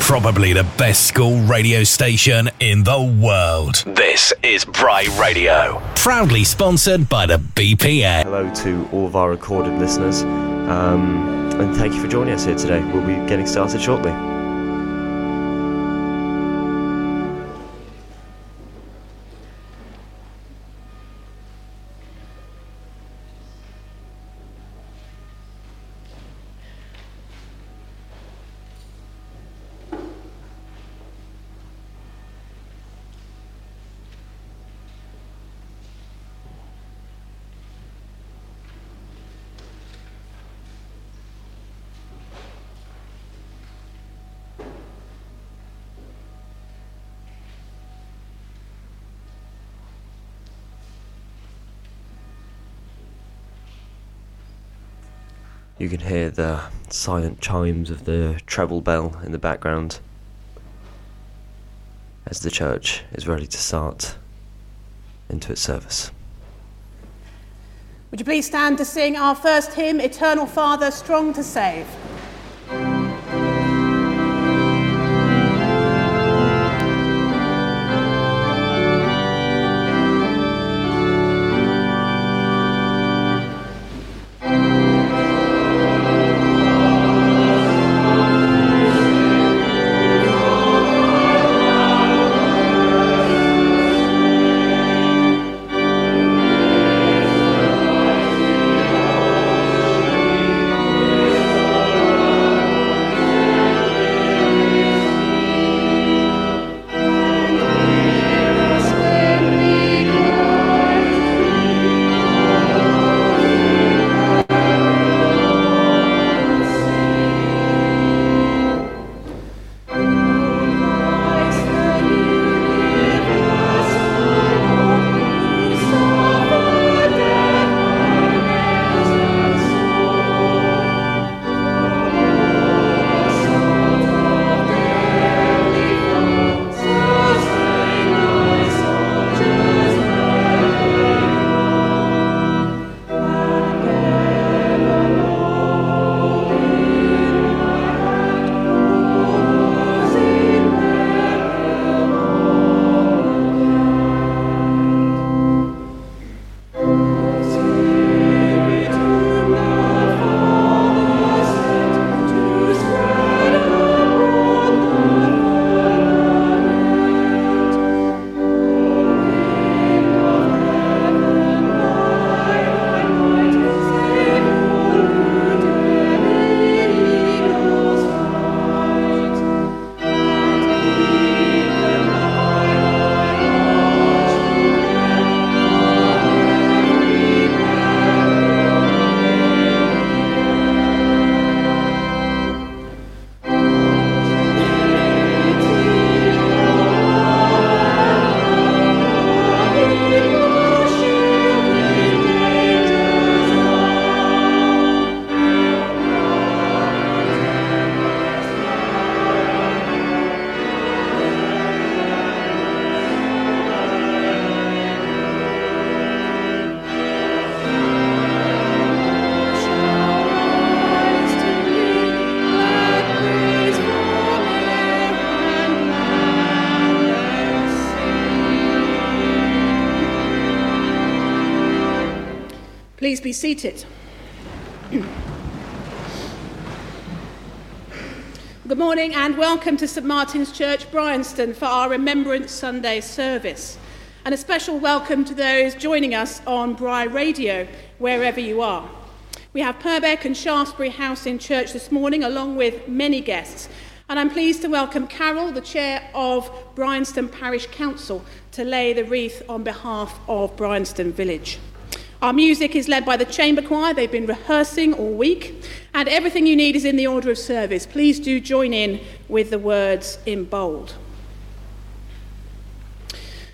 probably the best school radio station in the world. This is Bry Radio, proudly sponsored by the BPA. Hello to all of our recorded listeners, um, and thank you for joining us here today. We'll be getting started shortly. You can hear the silent chimes of the treble bell in the background as the church is ready to start into its service. Would you please stand to sing our first hymn, Eternal Father, Strong to Save? Seated. Good morning and welcome to St Martin's Church, Bryanston, for our Remembrance Sunday service. And a special welcome to those joining us on Bry Radio, wherever you are. We have Purbeck and Shaftesbury House in church this morning, along with many guests. And I'm pleased to welcome Carol, the chair of Bryanston Parish Council, to lay the wreath on behalf of Bryanston Village. Our music is led by the chamber choir. They've been rehearsing all week. And everything you need is in the order of service. Please do join in with the words in bold.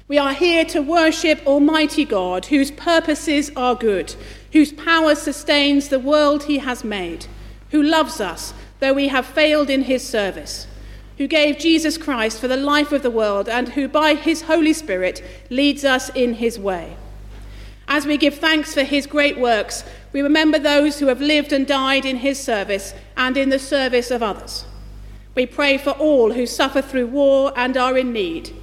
We are here to worship Almighty God, whose purposes are good, whose power sustains the world he has made, who loves us, though we have failed in his service, who gave Jesus Christ for the life of the world, and who by his Holy Spirit leads us in his way. As we give thanks for his great works, we remember those who have lived and died in his service and in the service of others. We pray for all who suffer through war and are in need.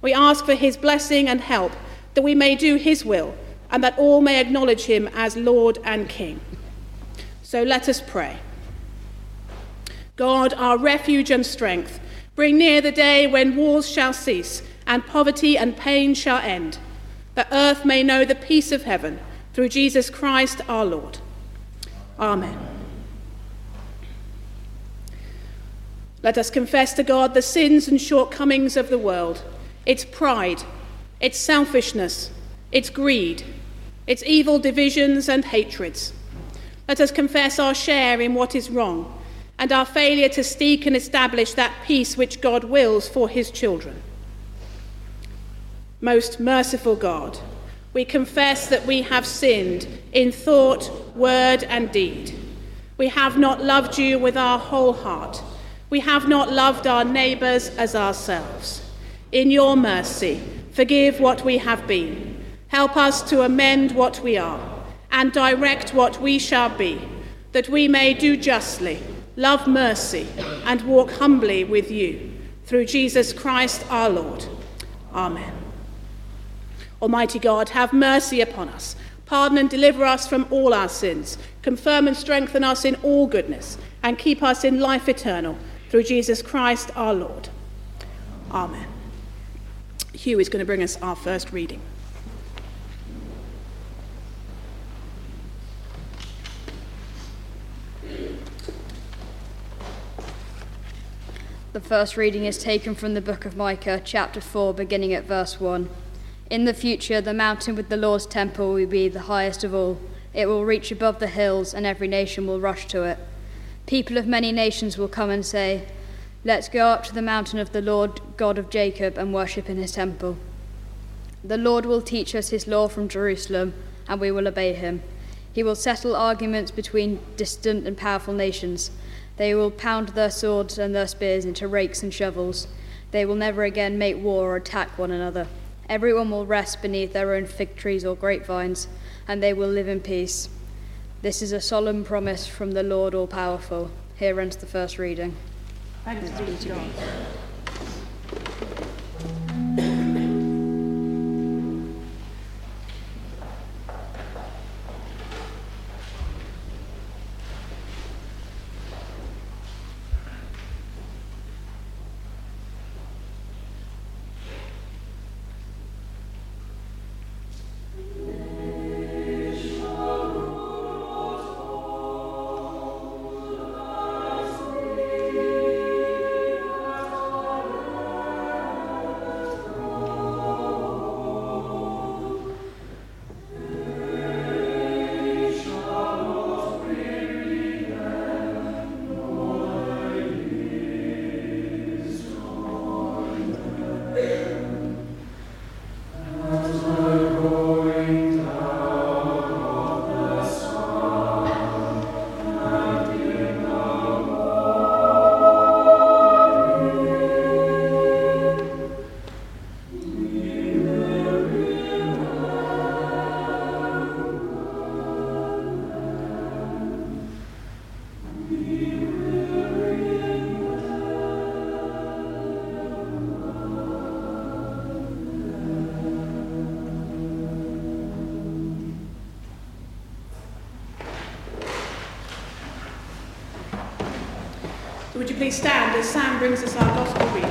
We ask for his blessing and help that we may do his will and that all may acknowledge him as Lord and King. So let us pray. God, our refuge and strength, bring near the day when wars shall cease and poverty and pain shall end, that earth may know the peace of heaven through Jesus Christ our Lord. Amen. Let us confess to God the sins and shortcomings of the world, its pride, its selfishness, its greed, its evil divisions and hatreds. Let us confess our share in what is wrong and our failure to seek and establish that peace which God wills for his children. Most merciful God, we confess that we have sinned in thought, word, and deed. We have not loved you with our whole heart. We have not loved our neighbours as ourselves. In your mercy, forgive what we have been. Help us to amend what we are and direct what we shall be, that we may do justly, love mercy, and walk humbly with you. Through Jesus Christ our Lord. Amen. Almighty God, have mercy upon us. Pardon and deliver us from all our sins. Confirm and strengthen us in all goodness, and keep us in life eternal. Through Jesus Christ our Lord. Amen. Hugh is going to bring us our first reading. The first reading is taken from the book of Micah, chapter 4, beginning at verse 1. In the future, the mountain with the Lord's temple will be the highest of all. It will reach above the hills, and every nation will rush to it. People of many nations will come and say, Let's go up to the mountain of the Lord God of Jacob and worship in his temple. The Lord will teach us his law from Jerusalem, and we will obey him. He will settle arguments between distant and powerful nations. They will pound their swords and their spears into rakes and shovels. They will never again make war or attack one another. Everyone will rest beneath their own fig trees or grapevines, and they will live in peace. This is a solemn promise from the Lord all powerful. Here ends the first reading. Thanks be to God. So you please stand as Sam brings us our gospel reading?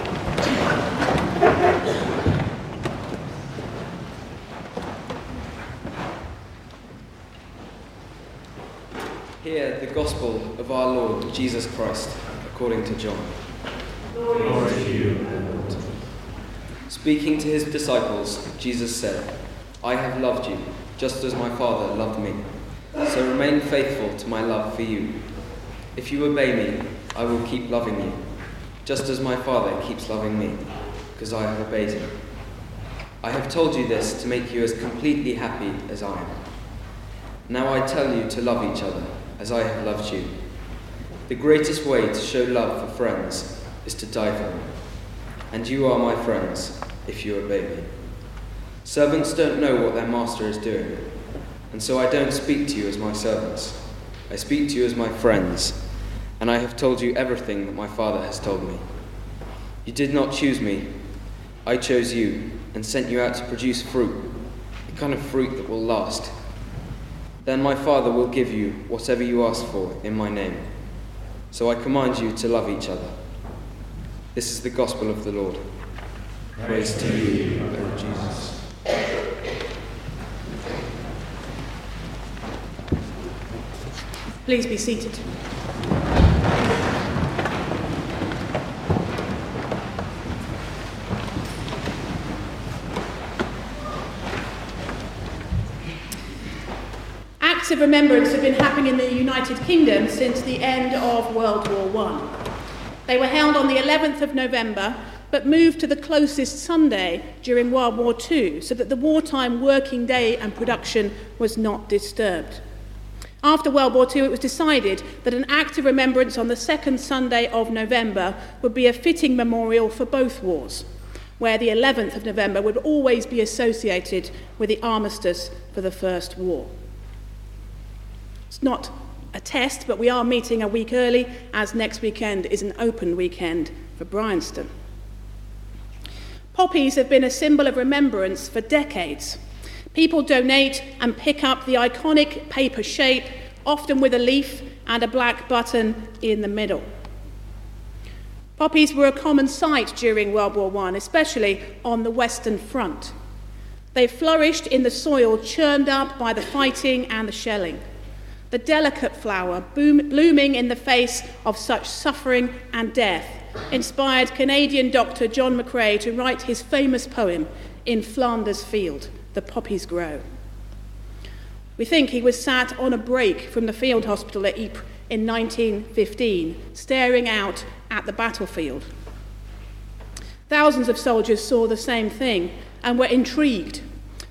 Hear the gospel of our Lord Jesus Christ according to John. Glory to you, Lord. Speaking to his disciples, Jesus said, I have loved you just as my Father loved me. So remain faithful to my love for you. If you obey me, I will keep loving you, just as my Father keeps loving me, because I have obeyed him. I have told you this to make you as completely happy as I am. Now I tell you to love each other as I have loved you. The greatest way to show love for friends is to die for them. And you are my friends if you obey me. Servants don't know what their master is doing, and so I don't speak to you as my servants. I speak to you as my friends. And I have told you everything that my Father has told me. You did not choose me, I chose you and sent you out to produce fruit, the kind of fruit that will last. Then my Father will give you whatever you ask for in my name. So I command you to love each other. This is the gospel of the Lord. Praise, Praise to you, Lord Jesus. Please be seated. Of remembrance have been happening in the United Kingdom since the end of World War I. They were held on the 11th of November, but moved to the closest Sunday during World War II so that the wartime working day and production was not disturbed. After World War II, it was decided that an act of remembrance on the second Sunday of November would be a fitting memorial for both wars, where the 11th of November would always be associated with the armistice for the First War. It's not a test, but we are meeting a week early, as next weekend is an open weekend for Bryanston. Poppies have been a symbol of remembrance for decades. People donate and pick up the iconic paper shape, often with a leaf and a black button in the middle. Poppies were a common sight during World War I, especially on the Western Front. They flourished in the soil churned up by the fighting and the shelling. The delicate flower, boom, blooming in the face of such suffering and death, inspired Canadian doctor John McCrae to write his famous poem, In Flanders Field the poppies grow. We think he was sat on a break from the field hospital at Ypres in 1915, staring out at the battlefield. Thousands of soldiers saw the same thing and were intrigued,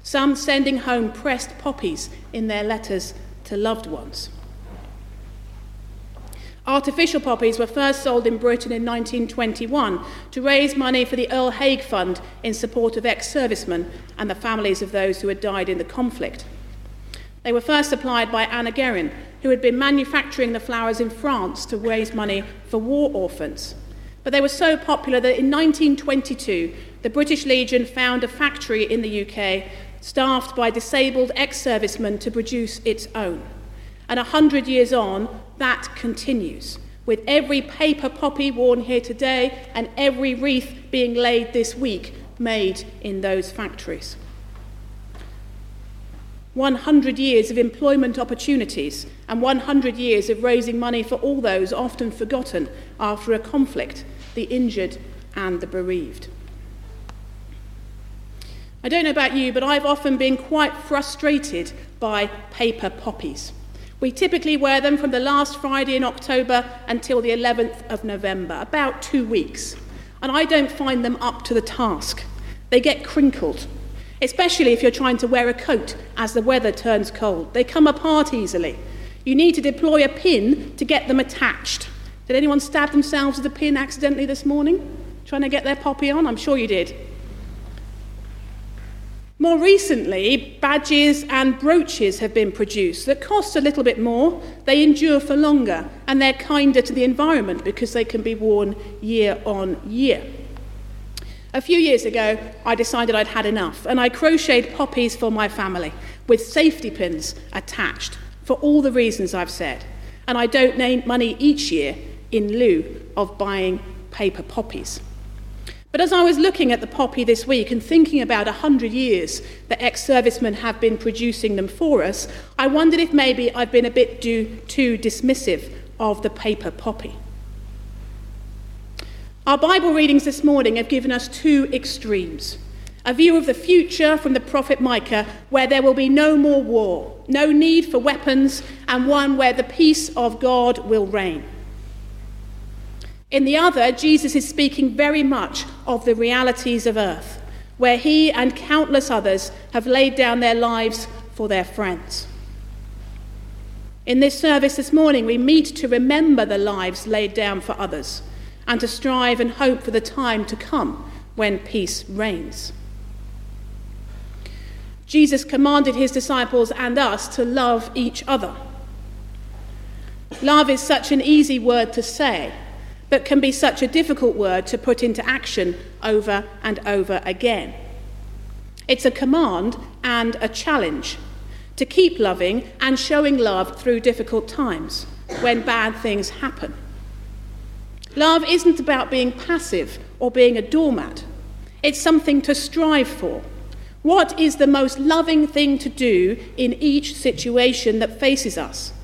some sending home pressed poppies in their letters to loved ones. Artificial poppies were first sold in Britain in 1921 to raise money for the Earl Haig Fund in support of ex servicemen and the families of those who had died in the conflict. They were first supplied by Anna Guerin, who had been manufacturing the flowers in France to raise money for war orphans. But they were so popular that in 1922, the British Legion found a factory in the UK staffed by disabled ex servicemen to produce its own. And a hundred years on, that continues, with every paper poppy worn here today and every wreath being laid this week made in those factories. 100 years of employment opportunities and 100 years of raising money for all those often forgotten after a conflict, the injured and the bereaved. I don't know about you, but I've often been quite frustrated by paper poppies. We typically wear them from the last Friday in October until the 11th of November, about two weeks. And I don't find them up to the task. They get crinkled, especially if you're trying to wear a coat as the weather turns cold. They come apart easily. You need to deploy a pin to get them attached. Did anyone stab themselves with a pin accidentally this morning? Trying to get their poppy on? I'm sure you did. More recently, badges and brooches have been produced that cost a little bit more, they endure for longer, and they're kinder to the environment because they can be worn year on year. A few years ago, I decided I'd had enough, and I crocheted poppies for my family with safety pins attached for all the reasons I've said. And I donate money each year in lieu of buying paper poppies. But as I was looking at the poppy this week and thinking about a hundred years that ex servicemen have been producing them for us, I wondered if maybe I've been a bit too, too dismissive of the paper poppy. Our Bible readings this morning have given us two extremes a view of the future from the prophet Micah, where there will be no more war, no need for weapons, and one where the peace of God will reign. In the other, Jesus is speaking very much of the realities of earth, where he and countless others have laid down their lives for their friends. In this service this morning, we meet to remember the lives laid down for others and to strive and hope for the time to come when peace reigns. Jesus commanded his disciples and us to love each other. Love is such an easy word to say, but can be such a difficult word to put into action over and over again. It's a command and a challenge to keep loving and showing love through difficult times when bad things happen. Love isn't about being passive or being a doormat, it's something to strive for. What is the most loving thing to do in each situation that faces us?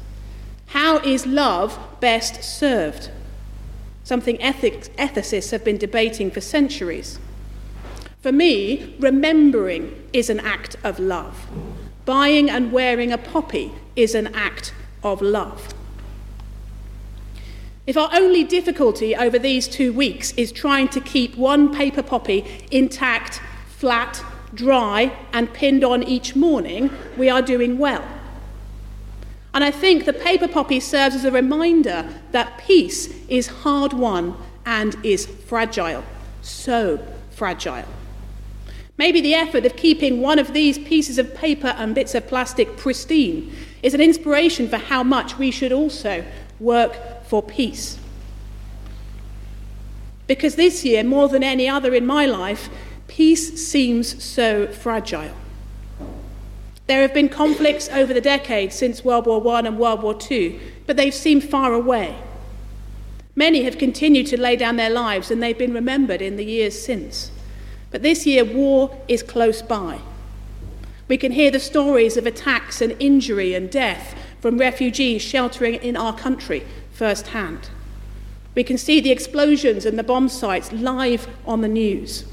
How is love best served? Something ethics, ethicists have been debating for centuries. For me, remembering is an act of love. Buying and wearing a poppy is an act of love. If our only difficulty over these two weeks is trying to keep one paper poppy intact, flat, dry, and pinned on each morning, we are doing well. And I think the paper poppy serves as a reminder that peace is hard won and is fragile. So fragile. Maybe the effort of keeping one of these pieces of paper and bits of plastic pristine is an inspiration for how much we should also work for peace. Because this year, more than any other in my life, peace seems so fragile. There have been conflicts over the decades since World War I and World War II, but they've seemed far away. Many have continued to lay down their lives and they've been remembered in the years since. But this year, war is close by. We can hear the stories of attacks and injury and death from refugees sheltering in our country firsthand. We can see the explosions and the bomb sites live on the news.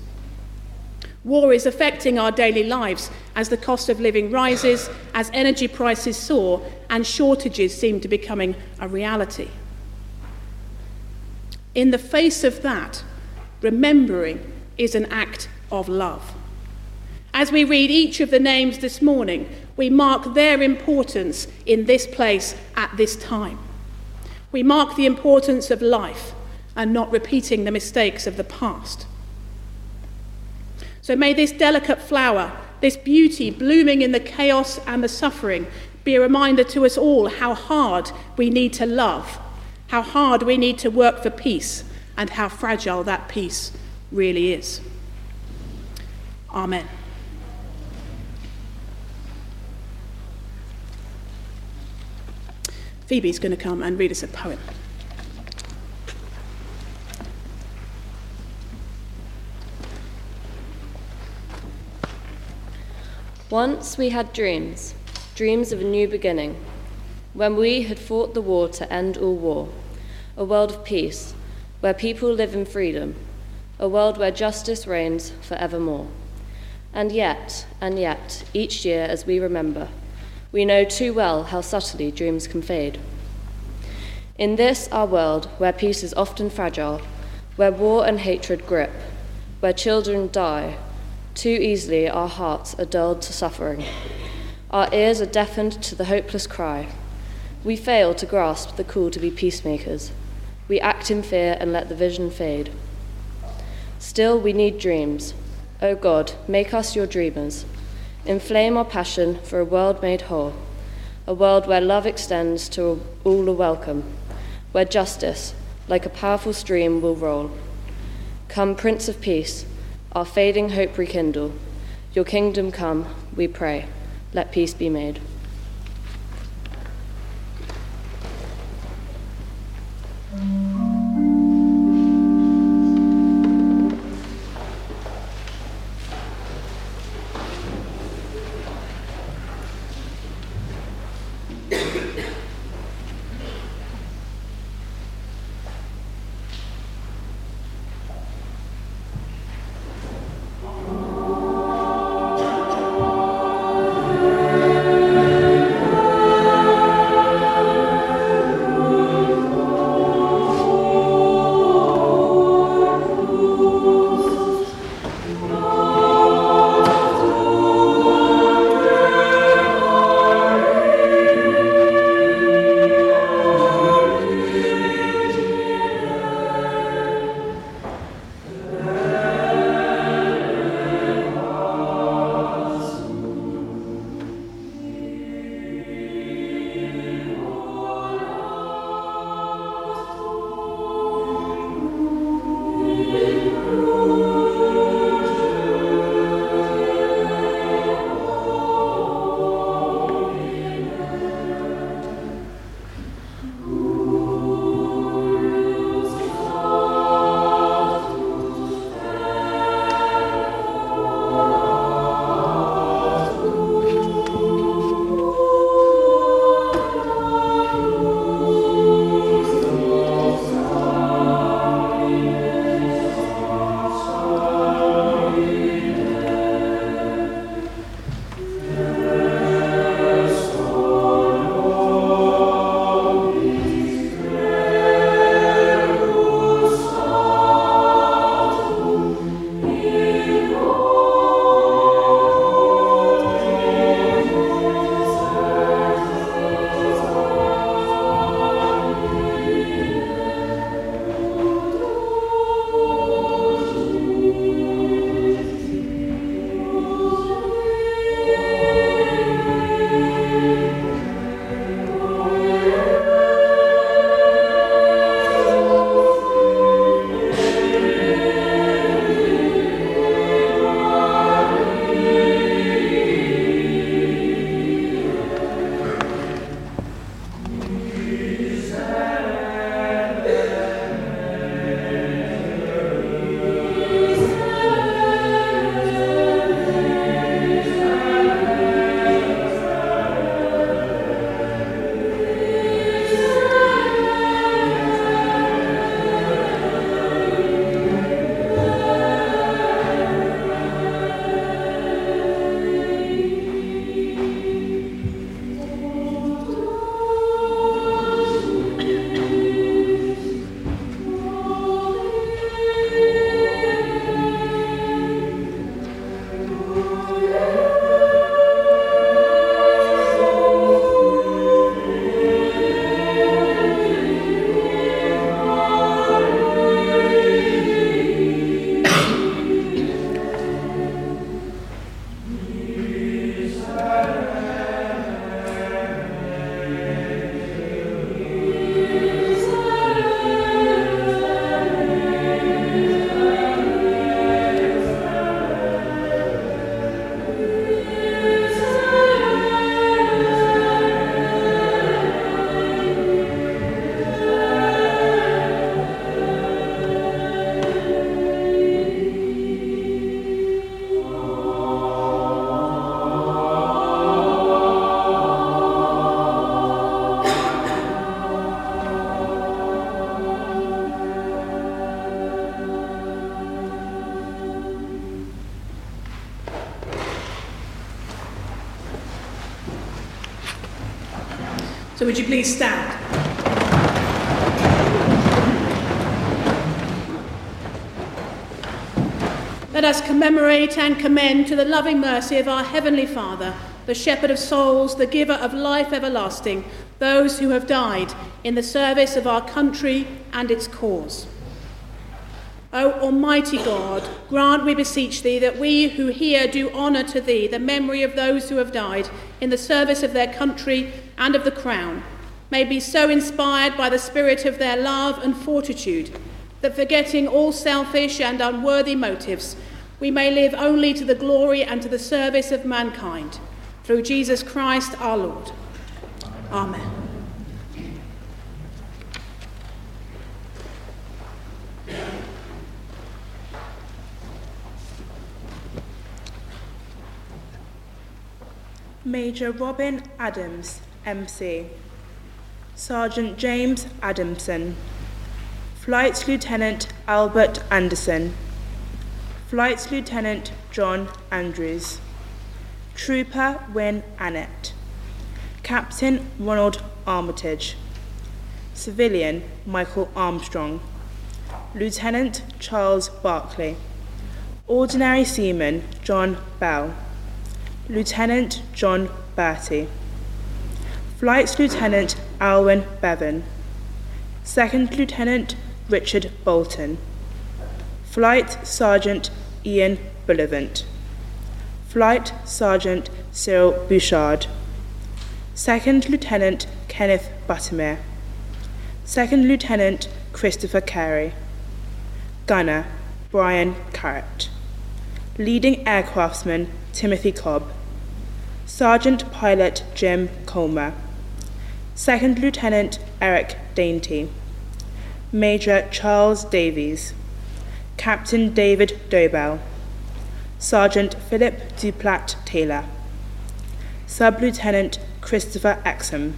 War is affecting our daily lives as the cost of living rises, as energy prices soar, and shortages seem to be becoming a reality. In the face of that, remembering is an act of love. As we read each of the names this morning, we mark their importance in this place at this time. We mark the importance of life and not repeating the mistakes of the past. So may this delicate flower, this beauty blooming in the chaos and the suffering, be a reminder to us all how hard we need to love, how hard we need to work for peace, and how fragile that peace really is. Amen. Phoebe's going to come and read us a poem. Once we had dreams, dreams of a new beginning, when we had fought the war to end all war, a world of peace, where people live in freedom, a world where justice reigns forevermore. And yet, and yet, each year as we remember, we know too well how subtly dreams can fade. In this, our world, where peace is often fragile, where war and hatred grip, where children die, too easily our hearts are dulled to suffering. Our ears are deafened to the hopeless cry. We fail to grasp the call to be peacemakers. We act in fear and let the vision fade. Still, we need dreams. O oh God, make us your dreamers. Inflame our passion for a world made whole, a world where love extends to all a welcome, where justice, like a powerful stream, will roll. Come, Prince of Peace, our fading hope rekindle. Your kingdom come, we pray. Let peace be made. Would you please stand? Let us commemorate and commend to the loving mercy of our Heavenly Father, the shepherd of souls, the giver of life everlasting, those who have died in the service of our country and its cause. O Almighty God, grant, we beseech thee, that we who here do honour to thee the memory of those who have died in the service of their country and of the crown, may be so inspired by the spirit of their love and fortitude that, forgetting all selfish and unworthy motives, we may live only to the glory and to the service of mankind. Through Jesus Christ our Lord. Amen. Major Robin Adams, MC. Sergeant James Adamson. Flight Lieutenant Albert Anderson. Flight Lieutenant John Andrews. Trooper Wynne Annett. Captain Ronald Armitage. Civilian Michael Armstrong. Lieutenant Charles Barclay. Ordinary Seaman John Bell. Lieutenant John Bertie, Flight Lieutenant Alwyn Bevan, Second Lieutenant Richard Bolton, Flight Sergeant Ian Bullivant, Flight Sergeant Cyril Bouchard, Second Lieutenant Kenneth Buttermere, Second Lieutenant Christopher Carey, Gunner Brian Carrott, Leading Aircraftsman Timothy Cobb, Sergeant Pilot Jim Colmer, Second Lieutenant Eric Dainty, Major Charles Davies, Captain David Dobell, Sergeant Philip Duplat Taylor, Sub Lieutenant Christopher Exham,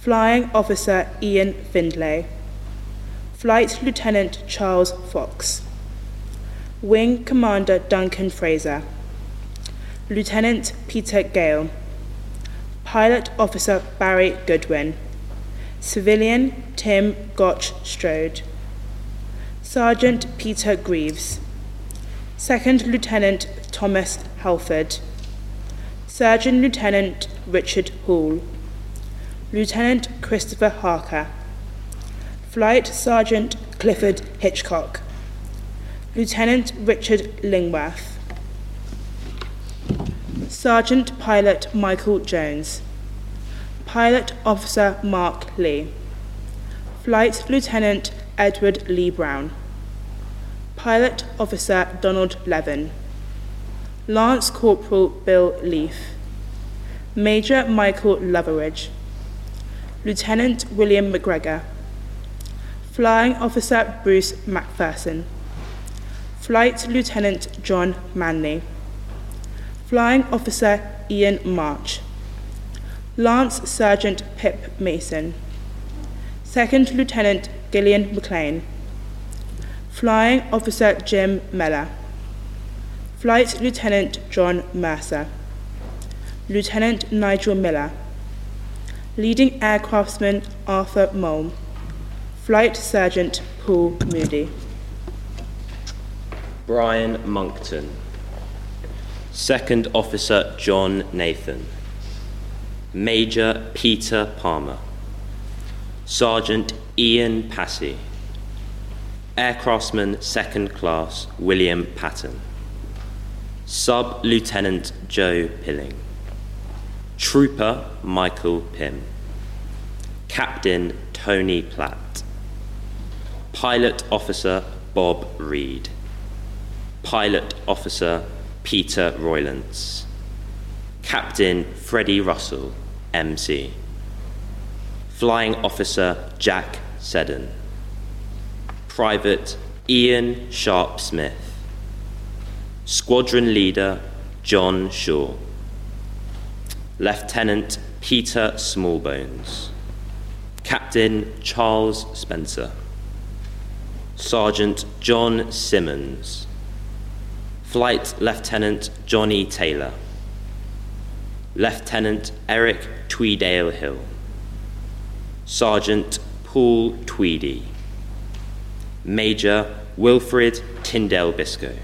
Flying Officer Ian Findlay, Flight Lieutenant Charles Fox, Wing Commander Duncan Fraser, Lieutenant Peter Gale, Pilot Officer Barry Goodwin, Civilian Tim Gotch Strode, Sergeant Peter Greaves, Second Lieutenant Thomas Halford, Surgeon Lieutenant Richard Hall, Lieutenant Christopher Harker, Flight Sergeant Clifford Hitchcock, Lieutenant Richard Illingworth, Sergeant Pilot Michael Jones, Pilot Officer Mark Lee, Flight Lieutenant Edward Lee Brown, Pilot Officer Donald Levin, Lance Corporal Bill Leaf, Major Michael Loveridge, Lieutenant William McGregor, Flying Officer Bruce McPherson, Flight Lieutenant John Manley. Flying Officer Ian March, Lance Sergeant Pip Mason, Second Lieutenant Gillian McLean, Flying Officer Jim Meller, Flight Lieutenant John Mercer, Lieutenant Nigel Miller, Leading Aircraftsman Arthur Mulm, Flight Sergeant Paul Moody. Brian Monkton. Second Officer John Nathan, Major Peter Palmer, Sergeant Ian Passy, Aircraftsman Second Class William Patton, Sub Lieutenant Joe Pilling, Trooper Michael Pym, Captain Tony Platt, Pilot Officer Bob Reed, Pilot Officer Peter Roylance, Captain Freddie Russell, MC, Flying Officer Jack Seddon, Private Ian Sharp Smith, Squadron Leader John Shaw, Lieutenant Peter Smallbones, Captain Charles Spencer, Sergeant John Simmons, Flight Lieutenant Johnny Taylor, Lieutenant Eric Tweedale Hill, Sergeant Paul Tweedy, Major Wilfred Tyndale Biscoe,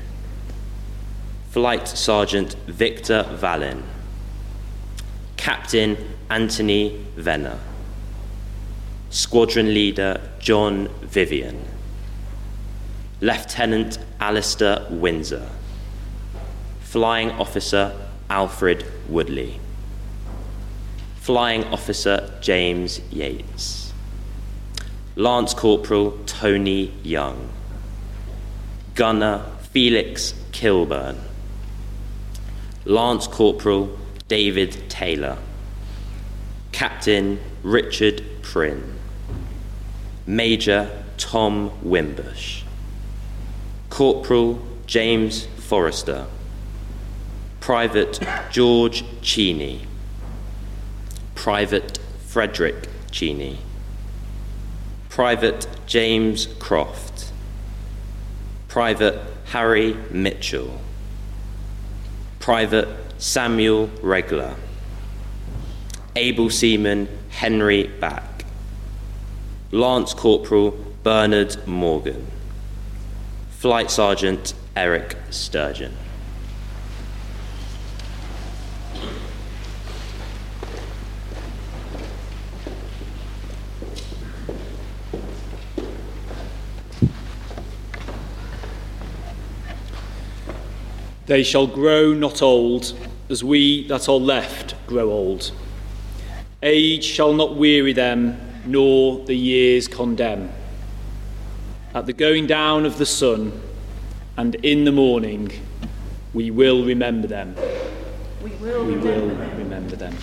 Flight Sergeant Victor Vallin, Captain Anthony Venner, Squadron Leader John Vivian, Lieutenant Alistair Windsor, Flying Officer Alfred Woodley, Flying Officer James Yates, Lance Corporal Tony Young, Gunner Felix Kilburn, Lance Corporal David Taylor, Captain Richard Prynne, Major Tom Wimbush, Corporal James Forrester, Private George Cheney, Private Frederick Cheney, Private James Croft, Private Harry Mitchell, Private Samuel Regler, Able Seaman Henry Back, Lance Corporal Bernard Morgan, Flight Sergeant Eric Sturgeon. They shall grow not old, as we that are left grow old. Age shall not weary them, nor the years condemn. At the going down of the sun, and in the morning, we will remember them. We will, We remember will them. remember them.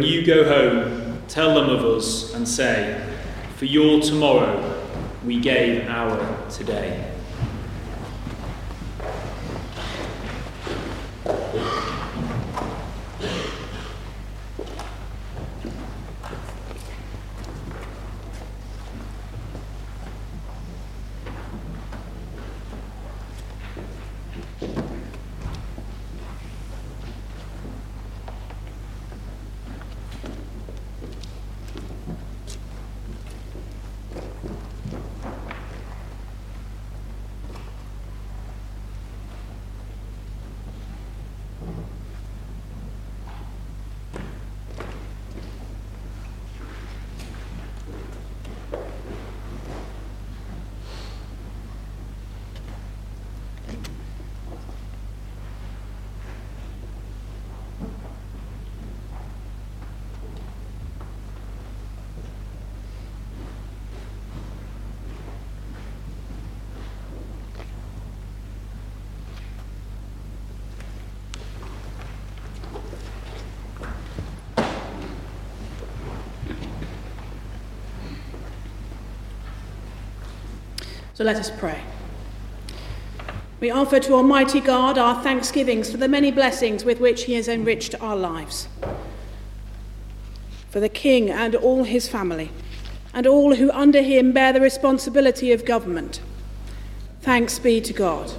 When you go home, tell them of us and say, For your tomorrow we gave our today. So let us pray. We offer to Almighty God our thanksgivings for the many blessings with which He has enriched our lives. For the King and all his family, and all who under him bear the responsibility of government. Thanks be to God.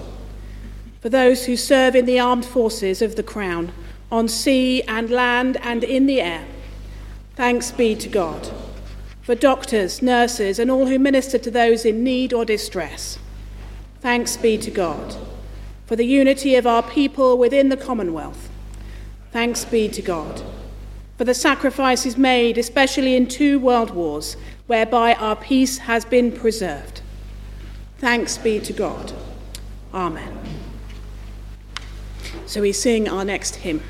For those who serve in the armed forces of the Crown, on sea and land and in the air. Thanks be to God for doctors, nurses, and all who minister to those in need or distress. Thanks be to God. For the unity of our people within the Commonwealth. Thanks be to God. For the sacrifices made, especially in two world wars, whereby our peace has been preserved. Thanks be to God. Amen. So we sing our next hymn.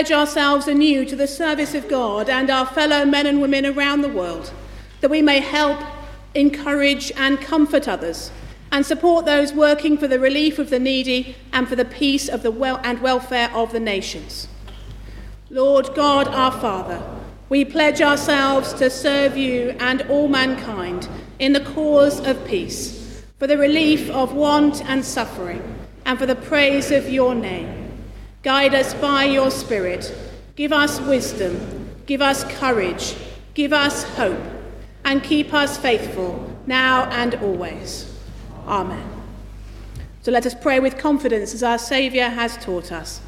Pledge ourselves anew to the service of God and our fellow men and women around the world, that we may help, encourage, and comfort others, and support those working for the relief of the needy and for the peace of the well and welfare of the nations. Lord God, our Father, we pledge ourselves to serve you and all mankind in the cause of peace, for the relief of want and suffering, and for the praise of your name. Guide us by your Spirit. Give us wisdom. Give us courage. Give us hope. And keep us faithful now and always. Amen. So let us pray with confidence as our Saviour has taught us.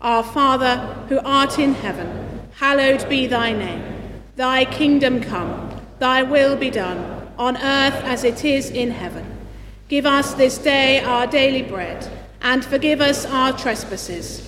Our Father, who art in heaven, hallowed be thy name. Thy kingdom come, thy will be done, on earth as it is in heaven. Give us this day our daily bread, and forgive us our trespasses,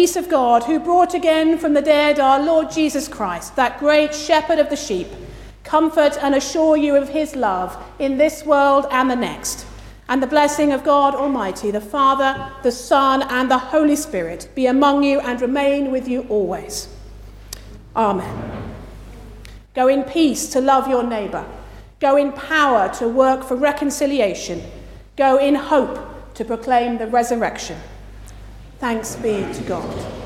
Peace of God, who brought again from the dead our Lord Jesus Christ, that great shepherd of the sheep, comfort and assure you of his love in this world and the next. And the blessing of God Almighty, the Father, the Son, and the Holy Spirit be among you and remain with you always. Amen. Go in peace to love your neighbour. Go in power to work for reconciliation. Go in hope to proclaim the resurrection. Thanks be to God.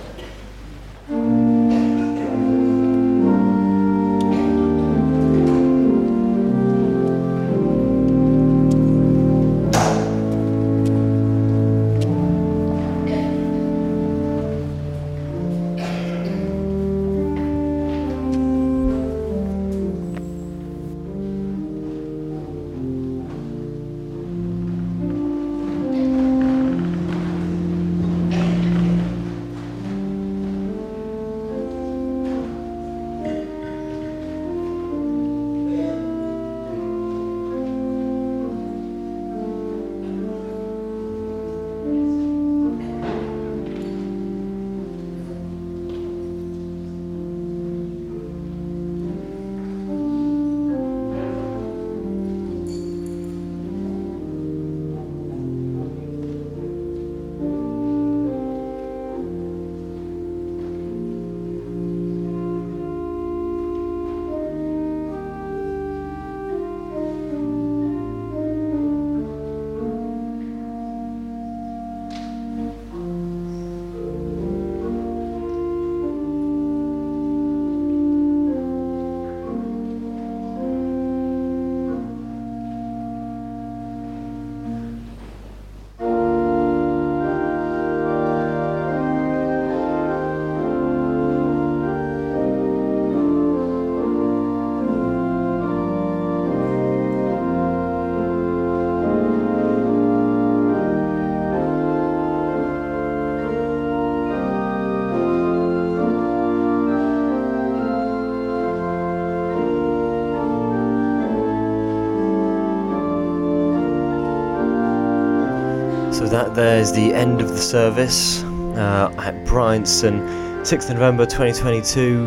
That there's the end of the service uh, at Bryanston, 6th November 2022.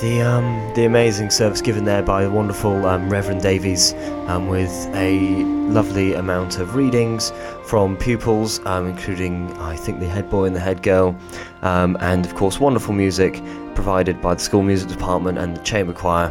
The um, the amazing service given there by the wonderful um, Reverend Davies, um, with a lovely amount of readings from pupils, um, including I think the head boy and the head girl, um, and of course wonderful music provided by the school music department and the chamber choir.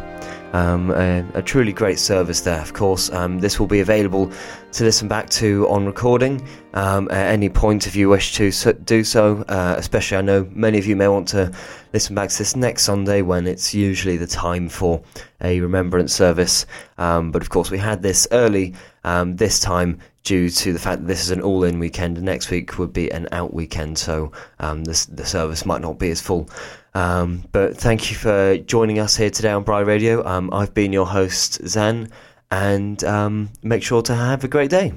Um, a, a, truly great service there, of course. Um, this will be available to listen back to on recording um, at any point if you wish to do so. Uh, especially, I know many of you may want to listen back to this next Sunday when it's usually the time for a remembrance service. Um, but of course, we had this early um, this time due to the fact that this is an all in weekend. Next week would be an out weekend, so um, the service might not be as full. Um, but thank you for joining us here today on Bry Radio. Um, I've been your host, Zan, and um, make sure to have a great day.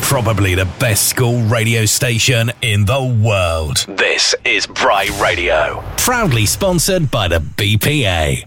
Probably the best school radio station in the world. This is Bry Radio, proudly sponsored by the BPA.